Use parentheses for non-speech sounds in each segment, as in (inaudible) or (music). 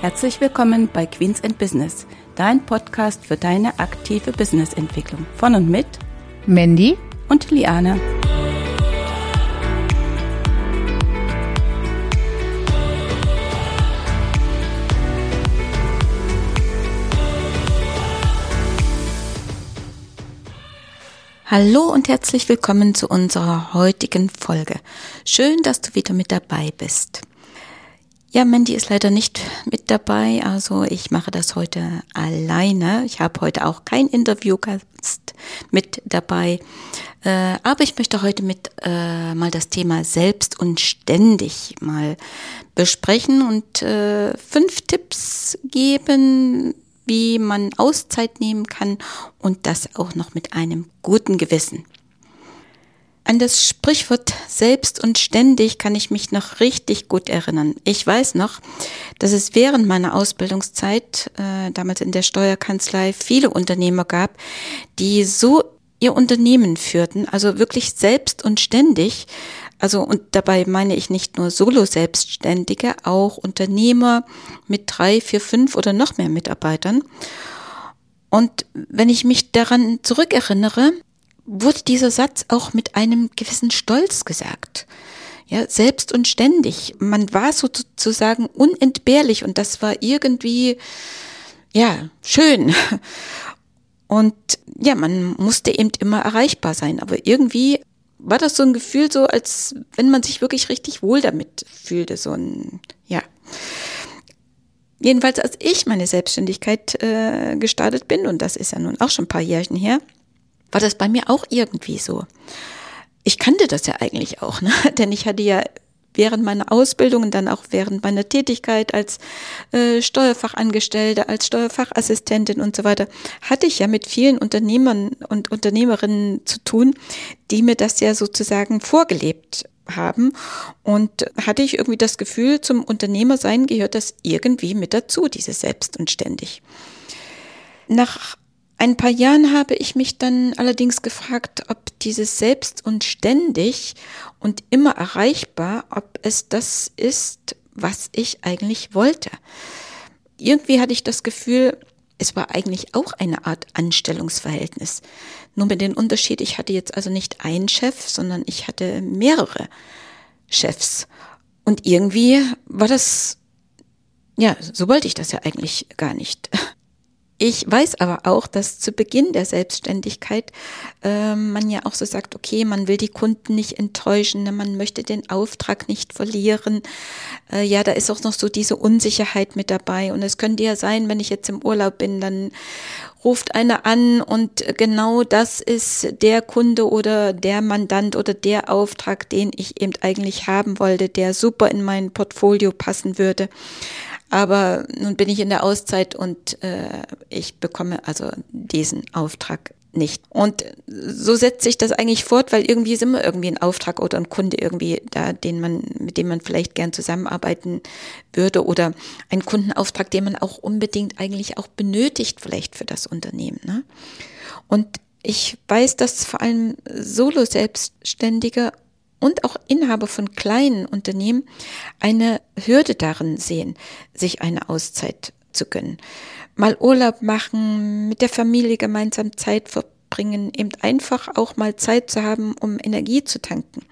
Herzlich willkommen bei Queens and Business, dein Podcast für deine aktive Businessentwicklung. Von und mit Mandy und Liane. Hallo und herzlich willkommen zu unserer heutigen Folge. Schön, dass du wieder mit dabei bist. Ja, Mandy ist leider nicht mit dabei, also ich mache das heute alleine. Ich habe heute auch kein Interviewgast mit dabei, äh, aber ich möchte heute mit äh, mal das Thema selbst und ständig mal besprechen und äh, fünf Tipps geben, wie man Auszeit nehmen kann und das auch noch mit einem guten Gewissen. An das Sprichwort selbst und ständig kann ich mich noch richtig gut erinnern. Ich weiß noch, dass es während meiner Ausbildungszeit, äh, damals in der Steuerkanzlei, viele Unternehmer gab, die so ihr Unternehmen führten, also wirklich selbst und ständig. Also und dabei meine ich nicht nur Solo-Selbstständige, auch Unternehmer mit drei, vier, fünf oder noch mehr Mitarbeitern. Und wenn ich mich daran zurückerinnere, wurde dieser Satz auch mit einem gewissen Stolz gesagt. Ja, selbst und ständig. Man war sozusagen unentbehrlich und das war irgendwie, ja, schön. Und ja, man musste eben immer erreichbar sein. Aber irgendwie war das so ein Gefühl, so als wenn man sich wirklich richtig wohl damit fühlte. So ein, ja. Jedenfalls, als ich meine Selbstständigkeit äh, gestartet bin, und das ist ja nun auch schon ein paar Jährchen her, war das bei mir auch irgendwie so. Ich kannte das ja eigentlich auch, ne? (laughs) denn ich hatte ja während meiner Ausbildung und dann auch während meiner Tätigkeit als äh, Steuerfachangestellte, als Steuerfachassistentin und so weiter, hatte ich ja mit vielen Unternehmern und Unternehmerinnen zu tun, die mir das ja sozusagen vorgelebt haben. Und hatte ich irgendwie das Gefühl, zum Unternehmersein gehört das irgendwie mit dazu, dieses Selbst und ständig. Nach ein paar Jahren habe ich mich dann allerdings gefragt, ob dieses Selbst und ständig und immer erreichbar, ob es das ist, was ich eigentlich wollte. Irgendwie hatte ich das Gefühl, es war eigentlich auch eine Art Anstellungsverhältnis. Nur mit dem Unterschied, ich hatte jetzt also nicht einen Chef, sondern ich hatte mehrere Chefs. Und irgendwie war das, ja, so wollte ich das ja eigentlich gar nicht. Ich weiß aber auch, dass zu Beginn der Selbstständigkeit äh, man ja auch so sagt, okay, man will die Kunden nicht enttäuschen, ne, man möchte den Auftrag nicht verlieren. Äh, ja, da ist auch noch so diese Unsicherheit mit dabei. Und es könnte ja sein, wenn ich jetzt im Urlaub bin, dann ruft einer an und genau das ist der Kunde oder der Mandant oder der Auftrag, den ich eben eigentlich haben wollte, der super in mein Portfolio passen würde. Aber nun bin ich in der Auszeit und äh, ich bekomme also diesen Auftrag nicht. Und so setzt sich das eigentlich fort, weil irgendwie ist immer irgendwie ein Auftrag oder ein Kunde irgendwie da, den man, mit dem man vielleicht gern zusammenarbeiten würde oder ein Kundenauftrag, den man auch unbedingt eigentlich auch benötigt vielleicht für das Unternehmen. Ne? Und ich weiß, dass vor allem Solo-Selbstständige und auch Inhaber von kleinen Unternehmen eine Hürde darin sehen, sich eine Auszeit zu gönnen. Mal Urlaub machen, mit der Familie gemeinsam Zeit verbringen, eben einfach auch mal Zeit zu haben, um Energie zu tanken.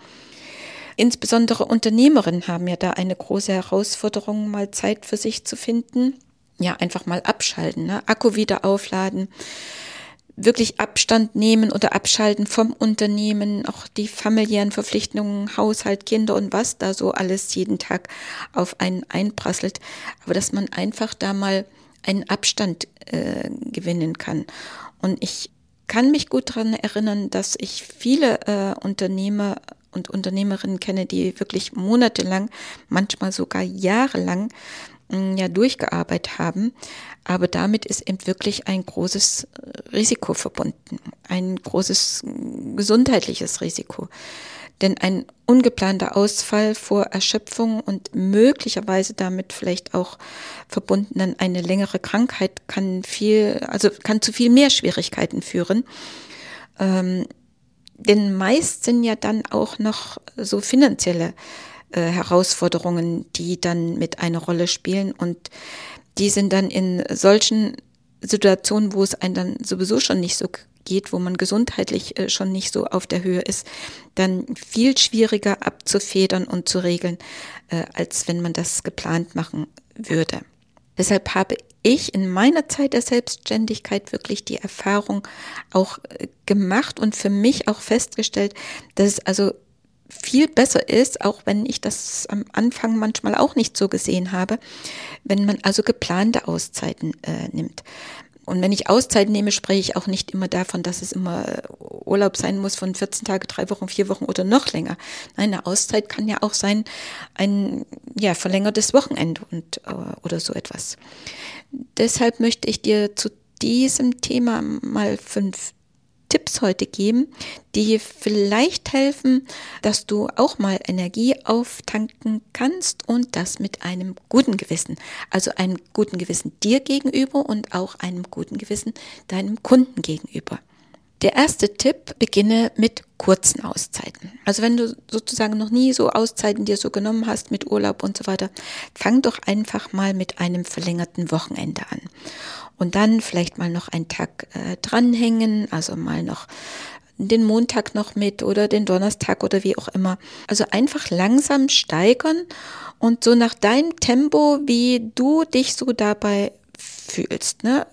Insbesondere Unternehmerinnen haben ja da eine große Herausforderung, mal Zeit für sich zu finden. Ja, einfach mal abschalten, ne? Akku wieder aufladen wirklich Abstand nehmen oder abschalten vom Unternehmen, auch die familiären Verpflichtungen, Haushalt, Kinder und was da so alles jeden Tag auf einen einprasselt. Aber dass man einfach da mal einen Abstand äh, gewinnen kann. Und ich kann mich gut daran erinnern, dass ich viele äh, Unternehmer und Unternehmerinnen kenne, die wirklich monatelang, manchmal sogar jahrelang ja durchgearbeitet haben. Aber damit ist eben wirklich ein großes äh, Risiko verbunden, ein großes äh, gesundheitliches Risiko. Denn ein ungeplanter Ausfall vor Erschöpfung und möglicherweise damit vielleicht auch verbunden dann eine längere Krankheit kann viel, also kann zu viel mehr Schwierigkeiten führen. Ähm, denn meist sind ja dann auch noch so finanzielle äh, Herausforderungen, die dann mit einer Rolle spielen. Und die sind dann in solchen Situationen, wo es einem dann sowieso schon nicht so geht, wo man gesundheitlich äh, schon nicht so auf der Höhe ist, dann viel schwieriger abzufedern und zu regeln, äh, als wenn man das geplant machen würde. Deshalb habe ich in meiner Zeit der Selbstständigkeit wirklich die Erfahrung auch äh, gemacht und für mich auch festgestellt, dass es also viel besser ist, auch wenn ich das am Anfang manchmal auch nicht so gesehen habe, wenn man also geplante Auszeiten äh, nimmt. Und wenn ich Auszeit nehme, spreche ich auch nicht immer davon, dass es immer Urlaub sein muss von 14 Tage, drei Wochen, vier Wochen oder noch länger. Nein, eine Auszeit kann ja auch sein ein ja, verlängertes Wochenende und, äh, oder so etwas. Deshalb möchte ich dir zu diesem Thema mal fünf Tipps heute geben, die vielleicht helfen, dass du auch mal Energie auftanken kannst und das mit einem guten Gewissen. Also einem guten Gewissen dir gegenüber und auch einem guten Gewissen deinem Kunden gegenüber. Der erste Tipp, beginne mit kurzen Auszeiten. Also wenn du sozusagen noch nie so Auszeiten dir so genommen hast mit Urlaub und so weiter, fang doch einfach mal mit einem verlängerten Wochenende an. Und dann vielleicht mal noch einen Tag äh, dranhängen, also mal noch den Montag noch mit oder den Donnerstag oder wie auch immer. Also einfach langsam steigern und so nach deinem Tempo, wie du dich so dabei fühlst. Ne?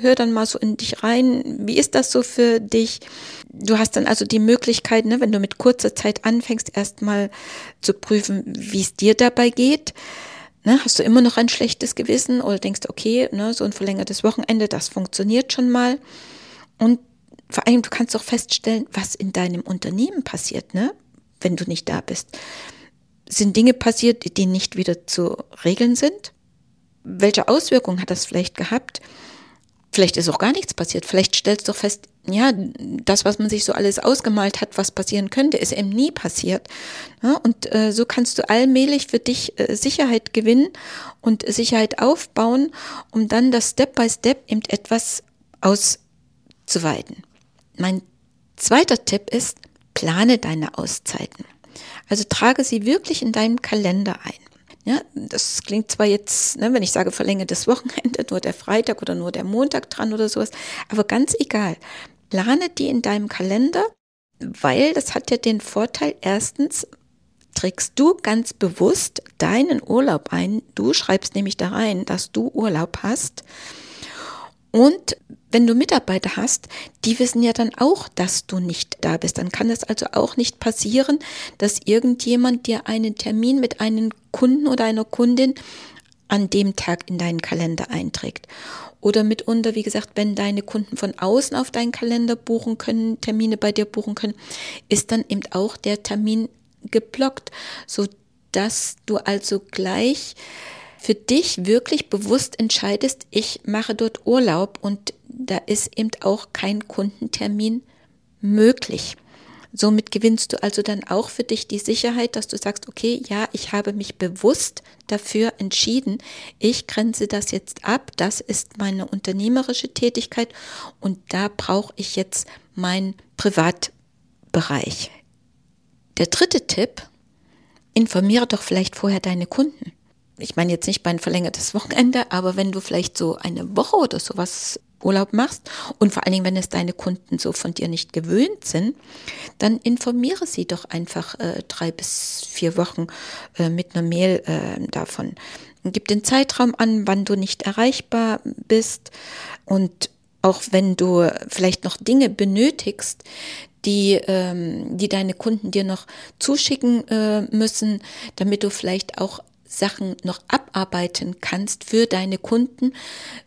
hör dann mal so in dich rein. Wie ist das so für dich? Du hast dann also die Möglichkeit, ne, wenn du mit kurzer Zeit anfängst, erstmal zu prüfen, wie es dir dabei geht. Ne, hast du immer noch ein schlechtes Gewissen oder denkst, okay, ne, so ein verlängertes Wochenende, das funktioniert schon mal. Und vor allem, du kannst auch feststellen, was in deinem Unternehmen passiert, ne, wenn du nicht da bist. Sind Dinge passiert, die nicht wieder zu regeln sind? Welche Auswirkungen hat das vielleicht gehabt? Vielleicht ist auch gar nichts passiert. Vielleicht stellst du fest, ja, das, was man sich so alles ausgemalt hat, was passieren könnte, ist eben nie passiert. Ja, und äh, so kannst du allmählich für dich äh, Sicherheit gewinnen und Sicherheit aufbauen, um dann das Step by Step eben etwas auszuweiten. Mein zweiter Tipp ist, plane deine Auszeiten. Also trage sie wirklich in deinem Kalender ein. Ja, das klingt zwar jetzt, ne, wenn ich sage verlängertes Wochenende, nur der Freitag oder nur der Montag dran oder sowas, aber ganz egal. Plane die in deinem Kalender, weil das hat ja den Vorteil, erstens trägst du ganz bewusst deinen Urlaub ein. Du schreibst nämlich da rein, dass du Urlaub hast. Und wenn du Mitarbeiter hast, die wissen ja dann auch, dass du nicht da bist. Dann kann es also auch nicht passieren, dass irgendjemand dir einen Termin mit einem Kunden oder einer Kundin an dem Tag in deinen Kalender einträgt. Oder mitunter, wie gesagt, wenn deine Kunden von außen auf deinen Kalender buchen können, Termine bei dir buchen können, ist dann eben auch der Termin geblockt, so dass du also gleich für dich wirklich bewusst entscheidest, ich mache dort Urlaub und da ist eben auch kein Kundentermin möglich. Somit gewinnst du also dann auch für dich die Sicherheit, dass du sagst, okay, ja, ich habe mich bewusst dafür entschieden, ich grenze das jetzt ab, das ist meine unternehmerische Tätigkeit und da brauche ich jetzt meinen Privatbereich. Der dritte Tipp, informiere doch vielleicht vorher deine Kunden ich meine jetzt nicht bei ein verlängertes Wochenende, aber wenn du vielleicht so eine Woche oder sowas Urlaub machst und vor allen Dingen, wenn es deine Kunden so von dir nicht gewöhnt sind, dann informiere sie doch einfach äh, drei bis vier Wochen äh, mit einer Mail äh, davon. Gib den Zeitraum an, wann du nicht erreichbar bist und auch wenn du vielleicht noch Dinge benötigst, die, ähm, die deine Kunden dir noch zuschicken äh, müssen, damit du vielleicht auch Sachen noch abarbeiten kannst für deine Kunden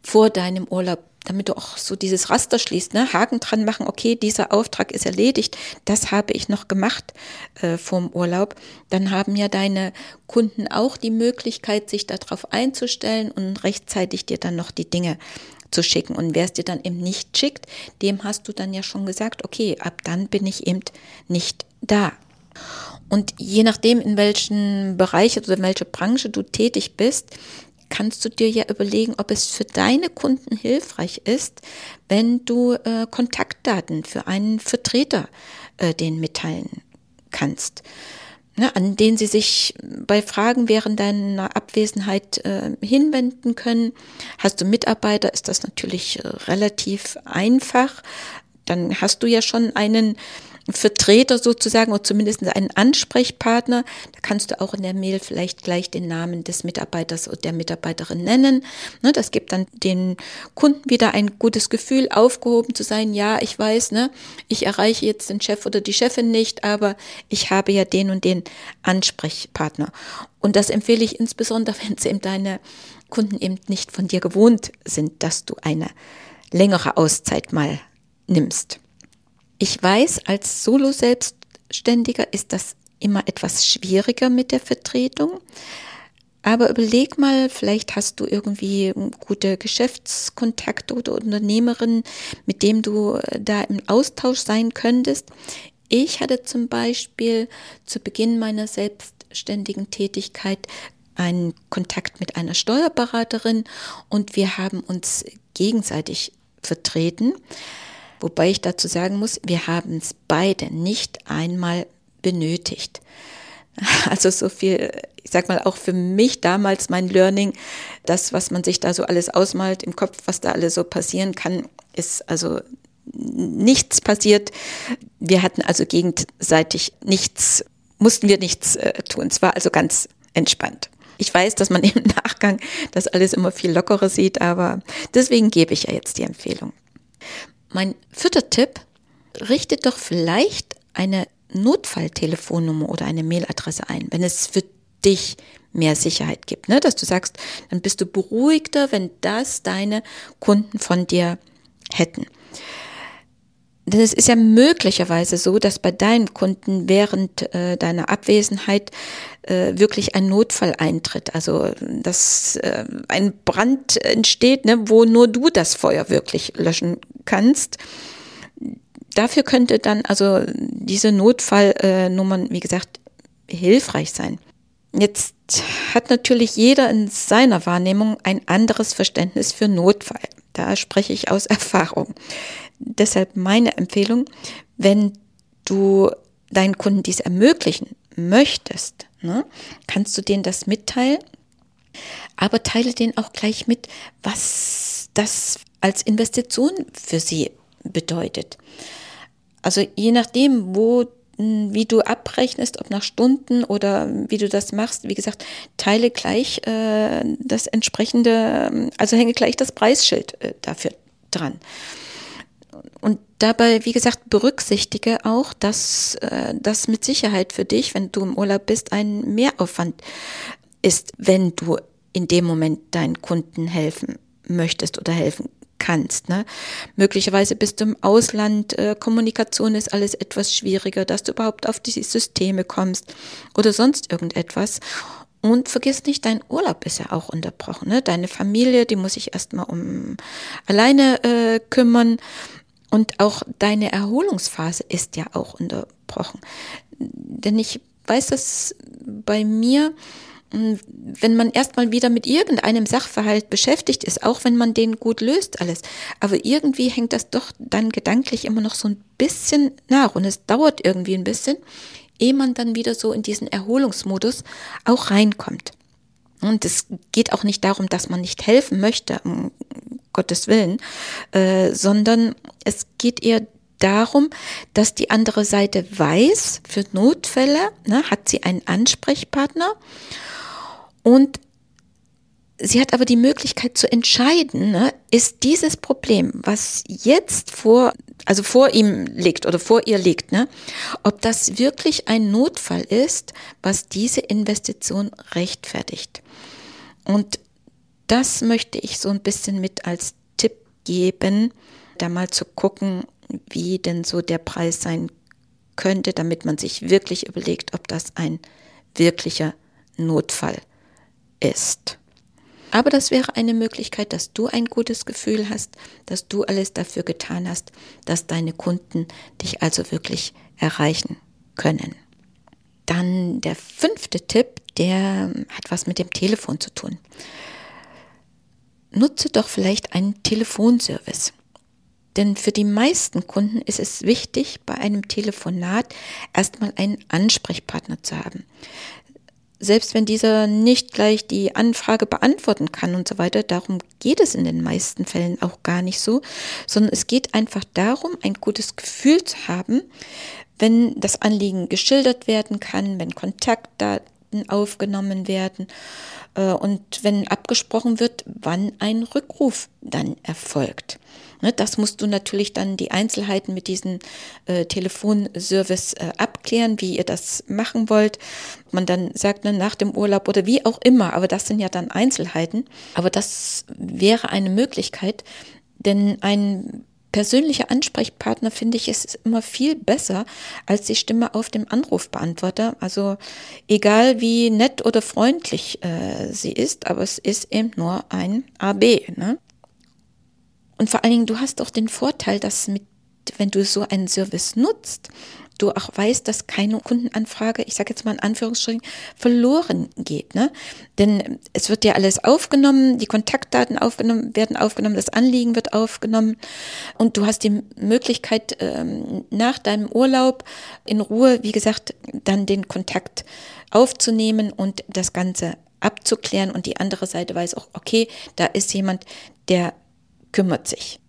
vor deinem Urlaub damit du auch so dieses Raster schließt, ne? Haken dran machen, okay, dieser Auftrag ist erledigt, das habe ich noch gemacht äh, vom Urlaub, dann haben ja deine Kunden auch die Möglichkeit, sich darauf einzustellen und rechtzeitig dir dann noch die Dinge zu schicken. Und wer es dir dann eben nicht schickt, dem hast du dann ja schon gesagt, okay, ab dann bin ich eben nicht da. Und je nachdem, in welchem Bereich oder in welcher Branche du tätig bist, kannst du dir ja überlegen, ob es für deine Kunden hilfreich ist, wenn du äh, Kontaktdaten für einen Vertreter äh, den mitteilen kannst. ne, an den sie sich bei Fragen während deiner Abwesenheit äh, hinwenden können. Hast du Mitarbeiter, ist das natürlich äh, relativ einfach. Dann hast du ja schon einen Vertreter sozusagen oder zumindest einen Ansprechpartner. Da kannst du auch in der Mail vielleicht gleich den Namen des Mitarbeiters oder der Mitarbeiterin nennen. Ne, das gibt dann den Kunden wieder ein gutes Gefühl, aufgehoben zu sein. Ja, ich weiß, ne, ich erreiche jetzt den Chef oder die Chefin nicht, aber ich habe ja den und den Ansprechpartner. Und das empfehle ich insbesondere, (laughs) wenn sie eben deine Kunden eben nicht von dir gewohnt sind, dass du eine längere Auszeit mal nimmst. Ich weiß, als Solo-Selbstständiger ist das immer etwas schwieriger mit der Vertretung. Aber überleg mal, vielleicht hast du irgendwie gute Geschäftskontakte oder Unternehmerinnen, mit dem du da im Austausch sein könntest. Ich hatte zum Beispiel zu Beginn meiner selbstständigen Tätigkeit einen Kontakt mit einer Steuerberaterin und wir haben uns gegenseitig vertreten. Wobei ich dazu sagen muss, wir haben es beide nicht einmal benötigt. (laughs) Also so viel, ich sag mal, auch für mich damals mein Learning, das, was man sich da so alles ausmalt im Kopf, was da alles so passieren kann, ist also nichts passiert. Wir hatten also gegenseitig nichts, mussten wir nichts äh, tun. Es war also ganz entspannt. Ich weiß, dass man (laughs) im Nachgang das alles immer viel lockerer sieht, aber deswegen gebe ich ja jetzt die Empfehlung. Mein vierter Tipp, richte doch vielleicht eine Notfalltelefonnummer oder eine Mailadresse ein, wenn es für dich mehr Sicherheit gibt, ne? dass du sagst, dann bist du beruhigter, wenn das deine Kunden von dir hätten. Denn es ist ja möglicherweise so, dass bei deinen Kunden während äh, deiner Abwesenheit äh, wirklich ein Notfall eintritt. Also dass äh, ein Brand entsteht, ne, wo nur du das Feuer wirklich löschen kannst. Dafür könnte dann also diese Notfallnummern, wie gesagt, hilfreich sein. Jetzt hat natürlich jeder in seiner Wahrnehmung ein anderes Verständnis für Notfall. Da spreche ich aus (laughs) Erfahrung. Deshalb meine Empfehlung, wenn du deinen Kunden dies ermöglichen möchtest, ne, kannst du denen das mitteilen, aber teile denen auch gleich mit, was das als Investition für sie bedeutet. Also je nachdem, wo wie du abrechnest, ob nach Stunden oder wie du das machst. Wie gesagt, teile gleich äh, das entsprechende, also hänge gleich das Preisschild äh, dafür dran. Und dabei, wie gesagt, berücksichtige auch, dass äh, das mit Sicherheit für dich, wenn du im Urlaub bist, ein Mehraufwand ist, wenn du in dem Moment deinen Kunden helfen möchtest oder helfen kannst. Ne? Möglicherweise bist du im Ausland, äh, Kommunikation ist alles etwas schwieriger, dass du überhaupt auf die Systeme kommst oder sonst irgendetwas. Und vergiss nicht, dein Urlaub ist ja auch unterbrochen. Ne? Deine Familie, die muss sich erstmal um alleine äh, kümmern. Und auch deine Erholungsphase ist ja auch unterbrochen. Denn ich weiß das bei mir, wenn man erstmal wieder mit irgendeinem Sachverhalt beschäftigt ist, auch wenn man den gut löst alles, aber irgendwie hängt das doch dann gedanklich immer noch so ein bisschen nach und es dauert irgendwie ein bisschen, ehe man dann wieder so in diesen Erholungsmodus auch reinkommt. Und es geht auch nicht darum, dass man nicht helfen möchte, um Gottes Willen, äh, sondern es geht eher darum, dass die andere Seite weiß, für Notfälle ne, hat sie einen Ansprechpartner und sie hat aber die Möglichkeit zu entscheiden, ne, ist dieses Problem, was jetzt vor, also vor ihm liegt oder vor ihr liegt, ne, ob das wirklich ein Notfall ist, was diese Investition rechtfertigt. Und das möchte ich so ein bisschen mit als Tipp geben, da mal zu gucken, wie denn so der Preis sein könnte, damit man sich wirklich überlegt, ob das ein wirklicher Notfall ist. Aber das wäre eine Möglichkeit, dass du ein gutes Gefühl hast, dass du alles dafür getan hast, dass deine Kunden dich also wirklich erreichen können. Dann der fünfte Tipp, der hat was mit dem Telefon zu tun nutze doch vielleicht einen Telefonservice. Denn für die meisten Kunden ist es wichtig, bei einem Telefonat erstmal einen Ansprechpartner zu haben. Selbst wenn dieser nicht gleich die Anfrage beantworten kann und so weiter, darum geht es in den meisten Fällen auch gar nicht so, sondern es geht einfach darum, ein gutes Gefühl zu haben, wenn das Anliegen geschildert werden kann, wenn Aufgenommen werden äh, und wenn abgesprochen wird, wann ein Rückruf dann erfolgt. Ne, das musst du natürlich dann die Einzelheiten mit diesem äh, Telefonservice äh, abklären, wie ihr das machen wollt. Man dann sagt, ne, nach dem Urlaub oder wie auch immer, aber das sind ja dann Einzelheiten. Aber das wäre eine Möglichkeit, denn ein persönlicher Ansprechpartner finde ich ist immer viel besser als die Stimme auf dem Anrufbeantworter. Also egal wie nett oder freundlich äh, sie ist, aber es ist eben nur ein AB. Ne? Und vor allen Dingen, du hast auch den Vorteil, dass mit, wenn du so einen Service nutzt, du auch weißt, dass keine Kundenanfrage, ich sage jetzt mal in Anführungsstrichen, verloren geht. Ne? Denn es wird ja alles aufgenommen, die Kontaktdaten aufgenommen, werden aufgenommen, das Anliegen wird aufgenommen und du hast die Möglichkeit, ähm, nach deinem Urlaub in Ruhe, wie gesagt, dann den Kontakt aufzunehmen und das Ganze abzuklären und die andere Seite weiß auch, okay, da ist jemand, der kümmert sich.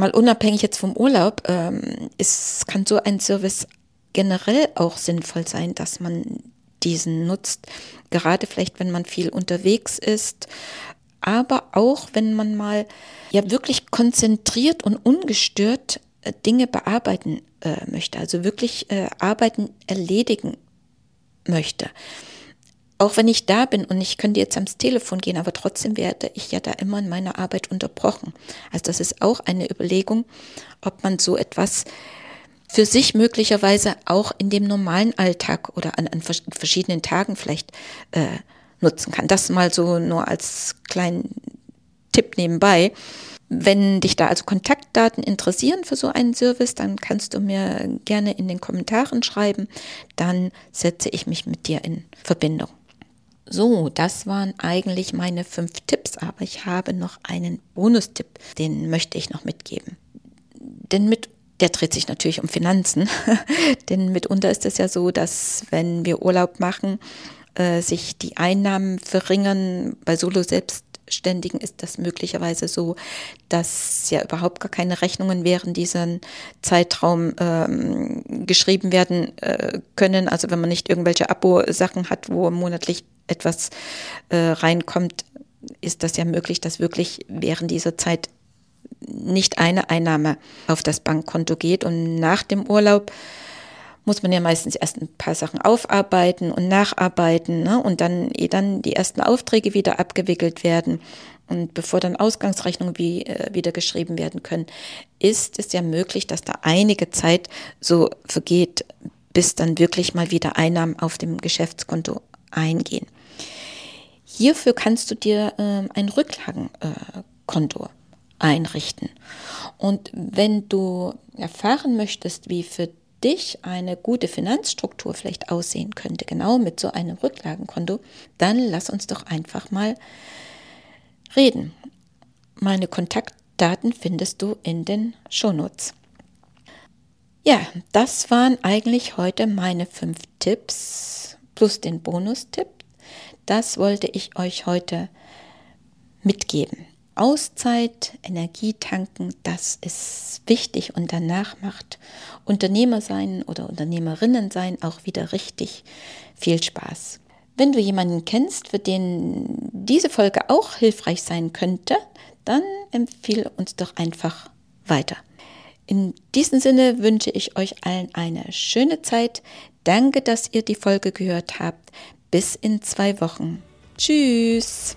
Mal unabhängig jetzt vom Urlaub, ähm, ist, kann so ein Service generell auch sinnvoll sein, dass man diesen nutzt, gerade vielleicht, wenn man viel unterwegs ist, aber auch wenn man mal ja wirklich konzentriert und ungestört äh, Dinge bearbeiten äh, möchte, also wirklich äh, Arbeiten erledigen möchte auch wenn ich da bin und ich könnte jetzt ans Telefon gehen, aber trotzdem werde ich ja da immer in meiner Arbeit unterbrochen. Also das ist auch eine Überlegung, ob man so etwas für sich möglicherweise auch in dem normalen Alltag oder an, an verschiedenen Tagen vielleicht äh, nutzen kann. Das mal so nur als kleinen Tipp nebenbei. Wenn dich da also Kontaktdaten interessieren für so einen Service, dann kannst du mir gerne in den Kommentaren schreiben. Dann setze ich mich mit dir in Verbindung. So, das waren eigentlich meine fünf Tipps, aber ich habe noch einen Bonustipp, den möchte ich noch mitgeben. Denn mit der dreht sich natürlich um Finanzen, (laughs) denn mitunter ist es ja so, dass wenn wir Urlaub machen, äh, sich die Einnahmen verringern. Bei Solo Selbstständigen ist das möglicherweise so, dass ja überhaupt gar keine Rechnungen während diesem Zeitraum ähm, geschrieben werden äh, können. Also wenn man nicht irgendwelche Abo-Sachen hat, wo monatlich etwas äh, reinkommt, ist das ja möglich, dass wirklich während dieser Zeit nicht eine Einnahme auf das Bankkonto geht. Und nach dem Urlaub muss man ja meistens erst ein paar Sachen aufarbeiten und nacharbeiten ne? und dann, eh dann die ersten Aufträge wieder abgewickelt werden und bevor dann Ausgangsrechnungen wie, äh, wieder geschrieben werden können, ist es ja möglich, dass da einige Zeit so vergeht, bis dann wirklich mal wieder Einnahmen auf dem Geschäftskonto eingehen. Hierfür kannst du dir äh, ein Rücklagenkonto äh, einrichten. Und wenn du erfahren möchtest, wie für dich eine gute Finanzstruktur vielleicht aussehen könnte, genau mit so einem Rücklagenkonto, dann lass uns doch einfach mal reden. Meine Kontaktdaten findest du in den Shownotes. Ja, das waren eigentlich heute meine fünf Tipps plus den Bonustipp das wollte ich euch heute mitgeben. Auszeit, Energie tanken, das ist wichtig und danach macht Unternehmer sein oder Unternehmerinnen sein auch wieder richtig viel Spaß. Wenn du jemanden kennst, für den diese Folge auch hilfreich sein könnte, dann empfehle uns doch einfach weiter. In diesem Sinne wünsche ich euch allen eine schöne Zeit. Danke, dass ihr die Folge gehört habt. Bis in zwei Wochen. Tschüss.